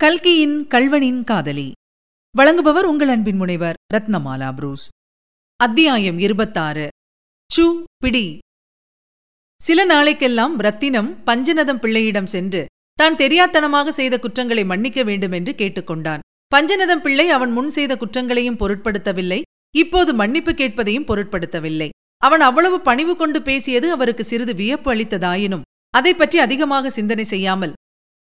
கல்கியின் கல்வனின் காதலி. வழங்குபவர் உங்கள் அன்பின் முனைவர் ரத்னமாலா புரூஸ். அத்தியாயம் இருபத்தாறு. சு பிடி. சில நாளைக்கெல்லாம் ரத்தினம் பஞ்சநதம் பிள்ளையிடம் சென்று தான் தெரியாத்தனமாக செய்த குற்றங்களை மன்னிக்க வேண்டும் என்று கேட்டுக்கொண்டான். பஞ்சநதம் பிள்ளை அவன் முன் செய்த குற்றங்களையும் பொருட்படுத்தவில்லை இப்போது மன்னிப்பு கேட்பதையும் பொருட்படுத்தவில்லை. அவன் அவ்வளவு பணிவு கொண்டு பேசியது அவருக்கு சிறிது வியப்பு அளித்ததாயினும் அதை பற்றி அதிகமாக சிந்தனை செய்யாமல்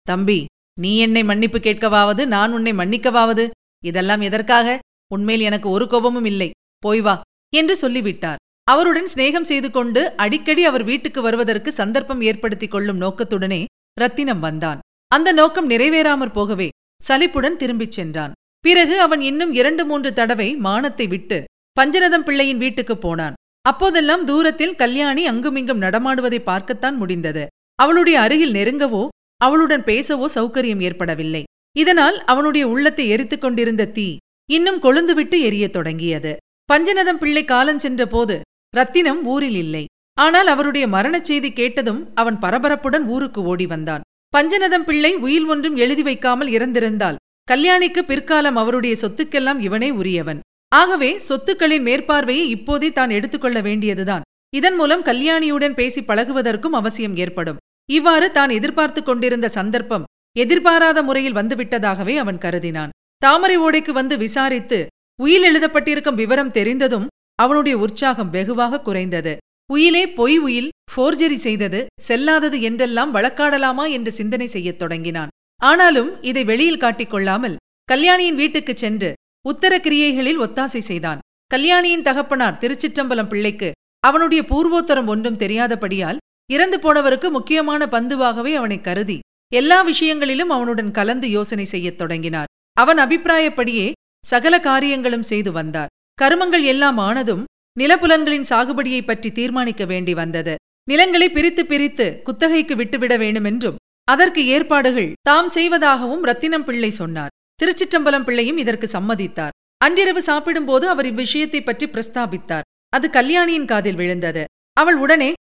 தம்பி நீ என்னை மன்னிப்பு கேட்கவாவது நான் உன்னை மன்னிக்கவாவது? இதெல்லாம் எதற்காக? உண்மையில் எனக்கு ஒரு கோபமும் இல்லை. போய் வா என்று சொல்லிவிட்டார். அவருடன் சிநேகம் செய்து கொண்டு அடிக்கடி அவர் வீட்டுக்கு வருவதற்கு சந்தர்ப்பம் ஏற்படுத்திக் கொள்ளும் நோக்கத்துடனே ரத்தினம் வந்தான். அந்த நோக்கம் நிறைவேறாமற் போகவே சலிப்புடன் திரும்பிச் சென்றான். பிறகு அவன் இன்னும் இரண்டு மூன்று தடவை மானத்தை விட்டு பஞ்சநதம் பிள்ளையின் வீட்டுக்குப் போனான். அப்போதெல்லாம் தூரத்தில் கல்யாணி அங்குமிங்கும் நடமாடுவதை பார்க்கத்தான் முடிந்தது. அவளுடைய அருகில் நெருங்கவோ அவளுடன் பேசவோ சௌகரியம் ஏற்படவில்லை. இதனால் அவனுடைய உள்ளத்தை எரித்துக் கொண்டிருந்த தீ இன்னும் கொழுந்துவிட்டு எரியத் தொடங்கியது. பஞ்சநதம் பிள்ளை காலஞ்சென்ற போது ரத்தினம் ஊரில் இல்லை. ஆனால் அவருடைய மரணச் செய்தி கேட்டதும் அவன் பரபரப்புடன் ஊருக்கு ஓடி வந்தான். பஞ்சநதம் பிள்ளை உயில் ஒன்றும் எழுதி வைக்காமல் இறந்திருந்தால் கல்யாணிக்கு பிற்காலம் அவருடைய சொத்துக்கெல்லாம் இவனே உரியவன். ஆகவே சொத்துக்களின் மேற்பார்வையை இப்போதே தான் எடுத்துக்கொள்ள வேண்டியதுதான். இதன் மூலம் கல்யாணியுடன் பேசி பழகுவதற்கும் அவசியம் ஏற்படும். இவ்வாறு தான் எதிர்பார்த்து கொண்டிருந்த சந்தர்ப்பம் எதிர்பாராத முறையில் வந்துவிட்டதாகவே அவன் கருதினான். தாமரை ஓடைக்கு வந்து விசாரித்து உயில் எழுதப்பட்டிருக்கும் விவரம் தெரிந்ததும் அவனுடைய உற்சாகம் வெகுவாக குறைந்தது. உயிலே பொய் உயில் ஃபோர்ஜரி செய்தது செல்லாதது என்றெல்லாம் வழக்காடலாமா என்று சிந்தனை செய்யத் தொடங்கினான். ஆனாலும் இதை வெளியில் காட்டிக் கொள்ளாமல் கல்யாணியின் வீட்டுக்குச் சென்று உத்தர கிரியைகளில் ஒத்தாசை செய்தான். கல்யாணியின் தகப்பனார் திருச்சிற்றம்பலம் பிள்ளைக்கு அவனுடைய பூர்வோத்தரம் ஒன்றும் தெரியாதபடியால் இறந்து போனவருக்கு முக்கியமான பந்துவாகவே அவனை கருதி எல்லா விஷயங்களிலும் அவனுடன் கலந்து யோசனை செய்யத் தொடங்கினார். அவன் அபிப்பிராயப்படியே சகல காரியங்களும் செய்து வந்தார். கருமங்கள் எல்லாம் ஆனதும் நிலப்புலன்களின் சாகுபடியை பற்றி தீர்மானிக்க வேண்டி வந்தது. நிலங்களை பிரித்து பிரித்து குத்தகைக்கு விட்டுவிட வேண்டுமென்றும் அதற்கு ஏற்பாடுகள் தாம் செய்வதாகவும் ரத்தினம் பிள்ளை சொன்னார். திருச்சிற்றம்பலம் பிள்ளையும் இதற்கு சம்மதித்தார். அன்றிரவு சாப்பிடும்போது அவர் இவ்விஷயத்தை பற்றி பிரஸ்தாபித்தார். அது கல்யாணியின் காதில் விழுந்தது. அவள் உடனே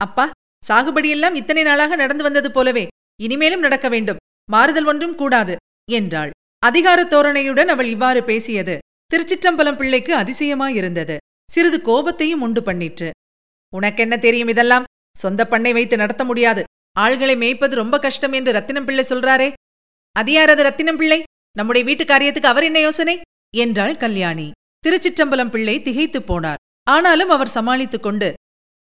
அப்பா சாகுபடியெல்லாம் இத்தனை நாளாக நடந்து வந்தது போலவே இனிமேலும் நடக்க வேண்டும். மாறுதல் ஒன்றும் கூடாது என்றாள். அதிகார தோரணையுடன் அவள் இவ்வாறு பேசியது. திருச்சிற்றம்பலம் பிள்ளைக்கு அதிசயமாயிருந்தது. சிறிது கோபத்தையும் உண்டு பண்ணிற்று. உனக்கென்ன தெரியும் இதெல்லாம்? சொந்த பண்ணை வைத்து நடத்த முடியாது. ஆள்களை மேய்ப்பது ரொம்ப கஷ்டம் என்று ரத்தினம் பிள்ளை சொல்றாரே. அதியாரது ரத்தினம் பிள்ளை? நம்முடைய வீட்டு காரியத்துக்கு அவர் என்ன யோசனை? என்றாள் கல்யாணி. திருச்சிற்றம்பலம் பிள்ளை திகைத்துப் போனார். ஆனாலும் அவர் சமாளித்துக் கொண்டு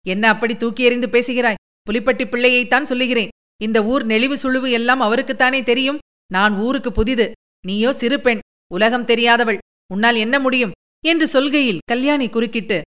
என்ன அப்படி தூக்கி எறிந்து பேசுகிறாய்? புலிப்பட்டி பிள்ளையைத்தான் சொல்லுகிறேன். இந்த ஊர் நெளிவு சுழுவு எல்லாம் அவருக்குத்தானே தெரியும். நான் ஊருக்கு புதிது. நீயோ சிறு பெண். உலகம் தெரியாதவள். உன்னால் என்ன முடியும்? என்று சொல்கையில் கல்யாணி குறுக்கிட்டு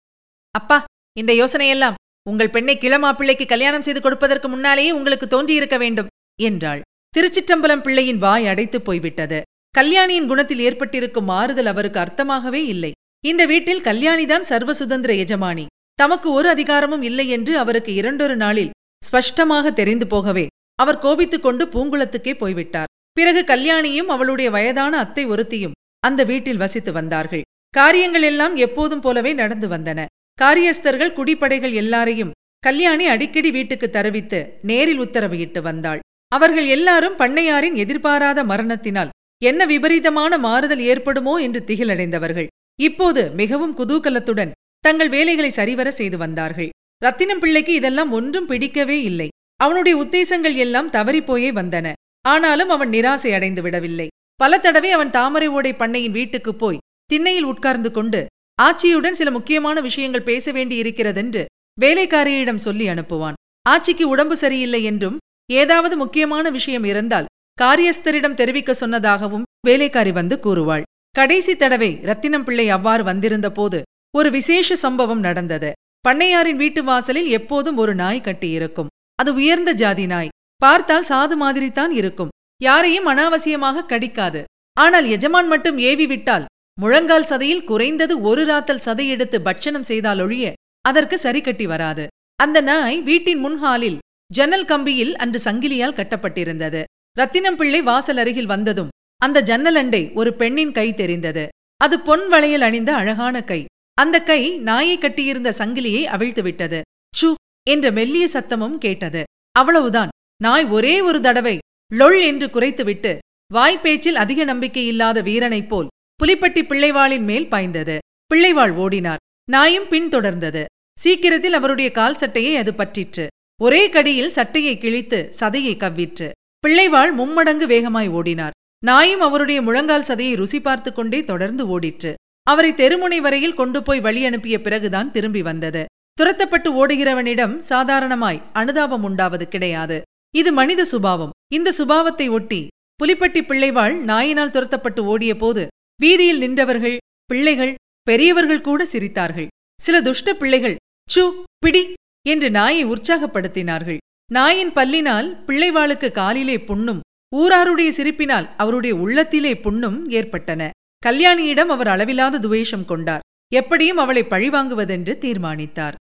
அப்பா இந்த யோசனையெல்லாம் உங்கள் பெண்ணை கிளமாப்பிள்ளைக்கு கல்யாணம் செய்து கொடுப்பதற்கு முன்னாலேயே உங்களுக்கு தோன்றியிருக்க வேண்டும் என்றாள். திருச்சிற்றம்பலம் பிள்ளையின் வாய் அடைத்துப் போய்விட்டது. கல்யாணியின் குணத்தில் ஏற்பட்டிருக்கும் மாறுதல் அவருக்கு அர்த்தமாகவே இல்லை. இந்த வீட்டில் கல்யாணிதான் சர்வ சுதந்திர எஜமானி. தமக்கு ஒரு அதிகாரமும் இல்லை என்று அவருக்கு இரண்டொரு நாளில் ஸ்பஷ்டமாக தெரிந்து போகவே அவர் கோபித்துக் கொண்டு பூங்குளத்துக்கே போய்விட்டார். பிறகு கல்யாணியும் அவளுடைய வயதான அத்தை ஒருத்தியும் அந்த வீட்டில் வசித்து வந்தார்கள். காரியங்கள் எல்லாம் எப்போதும் போலவே நடந்து வந்தன. காரியஸ்தர்கள் குடிப்படைகள் எல்லாரையும் கல்யாணி அடிக்கடி வீட்டுக்கு தருவித்து நேரில் உத்தரவு இட்டு வந்தாள். அவர்கள் எல்லாரும் பண்ணையாரின் எதிர்பாராத மரணத்தினால் என்ன விபரீதமான மாறுதல் ஏற்படுமோ என்று திகிலடைந்தவர்கள். இப்போது மிகவும் குதூகலத்துடன் தங்கள் வேலைகளை சரிவர செய்து வந்தார்கள். ரத்தினம் பிள்ளைக்கு இதெல்லாம் ஒன்றும் பிடிக்கவே இல்லை. அவனுடைய உத்தேசங்கள் எல்லாம் தவறிப்போயே வந்தன. ஆனாலும் அவன் நிராசை அடைந்து விடவில்லை. பல தடவை அவன் தாமரை ஓடை பண்ணையின் வீட்டுக்குப் போய் திண்ணையில் உட்கார்ந்து கொண்டு ஆச்சியுடன் சில முக்கியமான விஷயங்கள் பேச வேண்டியிருக்கிறதென்று வேலைக்காரியிடம் சொல்லி அனுப்புவான். ஆச்சிக்கு உடம்பு சரியில்லை என்றும் ஏதாவது முக்கியமான விஷயம் இருந்தால் காரியஸ்தரிடம் தெரிவிக்க சொன்னதாகவும் வேலைக்காரி வந்து கூறுவாள். கடைசி தடவை ரத்தினம் பிள்ளை அவ்வாறு வந்திருந்த போது ஒரு விசேஷ சம்பவம் நடந்தது. பண்ணையாரின் வீட்டு வாசலில் எப்போதும் ஒரு நாய் கட்டியிருக்கும் அது உயர்ந்த ஜாதி நாய். பார்த்தால் சாது மாதிரித்தான் இருக்கும். யாரையும் அனாவசியமாக கடிக்காது. ஆனால் எஜமான் மட்டும் ஏவி விட்டால் முழங்கால் சதையில் குறைந்தது ஒரு ராத்தல் சதை எடுத்து பட்சணம் செய்தால் ஒழிய அதற்கு சரி கட்டி வராது. அந்த நாய் வீட்டின் முன்ஹாலில் ஜன்னல் கம்பியில் அன்று சங்கிலியால் கட்டப்பட்டிருந்தது. ரத்தினம் பிள்ளை வாசல் அருகில் வந்ததும் அந்த ஜன்னல் அண்டை ஒரு பெண்ணின் கை தெரிந்தது. அது பொன் வளையல் அணிந்த அழகான கை. அந்த கை நாயை கட்டியிருந்த சங்கிலியை அவிழ்த்து விட்டது சு என்ற மெல்லிய சத்தமும் கேட்டது. அவ்வளவுதான். நாய் ஒரே ஒரு தடவை லொள் என்று குறைத்துவிட்டு வாய்ப்பேச்சில் அதிக நம்பிக்கை இல்லாத வீரனைப் போல் புலிப்பட்டி பிள்ளைவாளின் மேல் பாய்ந்தது. பிள்ளைவாள் ஓடினார். நாயும் பின்தொடர்ந்தது சீக்கிரத்தில் அவருடைய கால் சட்டையை அது பற்றிற்று. ஒரே கடியில் சட்டையை கிழித்து சதையை கவ்விற்று. பிள்ளைவாள் மும்மடங்கு வேகமாய் ஓடினார். நாயும் அவருடைய முழங்கால் சதையை ருசி பார்த்து கொண்டே தொடர்ந்து ஓடிற்று. அவரை தெருமுனை வரையில் கொண்டு போய் வழி அனுப்பிய பிறகுதான் திரும்பி வந்தது. துரத்தப்பட்டு ஓடுகிறவனிடம் சாதாரணமாய் அனுதாபம் உண்டாவது கிடையாது. இது மனித சுபாவம். இந்த சுபாவத்தை ஒட்டி புலிப்பட்டி பிள்ளைவாள் நாயினால் துரத்தப்பட்டு ஓடிய போது வீதியில் நின்றவர்கள் பிள்ளைகள் பெரியவர்கள் கூட சிரித்தார்கள். சில துஷ்ட பிள்ளைகள் சு பிடி என்று நாயை உற்சாகப்படுத்தினார்கள். நாயின் பல்லினால் பிள்ளைவாளுக்கு காலிலே புண்ணும் ஊராருடைய சிரிப்பினால் அவருடைய உள்ளத்திலே புண்ணும் ஏற்பட்டன. கல்யாணியிடம் அவர் அளவில்லாத துவேஷம் கொண்டார். எப்படியும் அவளை பழிவாங்குவதென்று தீர்மானித்தார்.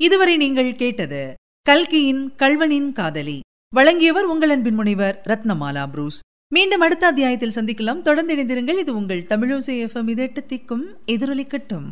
இதுவரை நீங்கள் கேட்டது கல்கியின் கல்வனின் காதலி. வழங்கியவர் உங்கள் அன்பின் முனைவர் ரத்னமாலா புரூஸ். மீண்டும் அடுத்த அத்தியாயத்தில் சந்திக்கலாம். தொடர்ந்து இணைந்திருங்கள். இது உங்கள் தமிழோசை எஃப்எம். இதெட்டு திக்கும் எதிரொலிக்கட்டும்.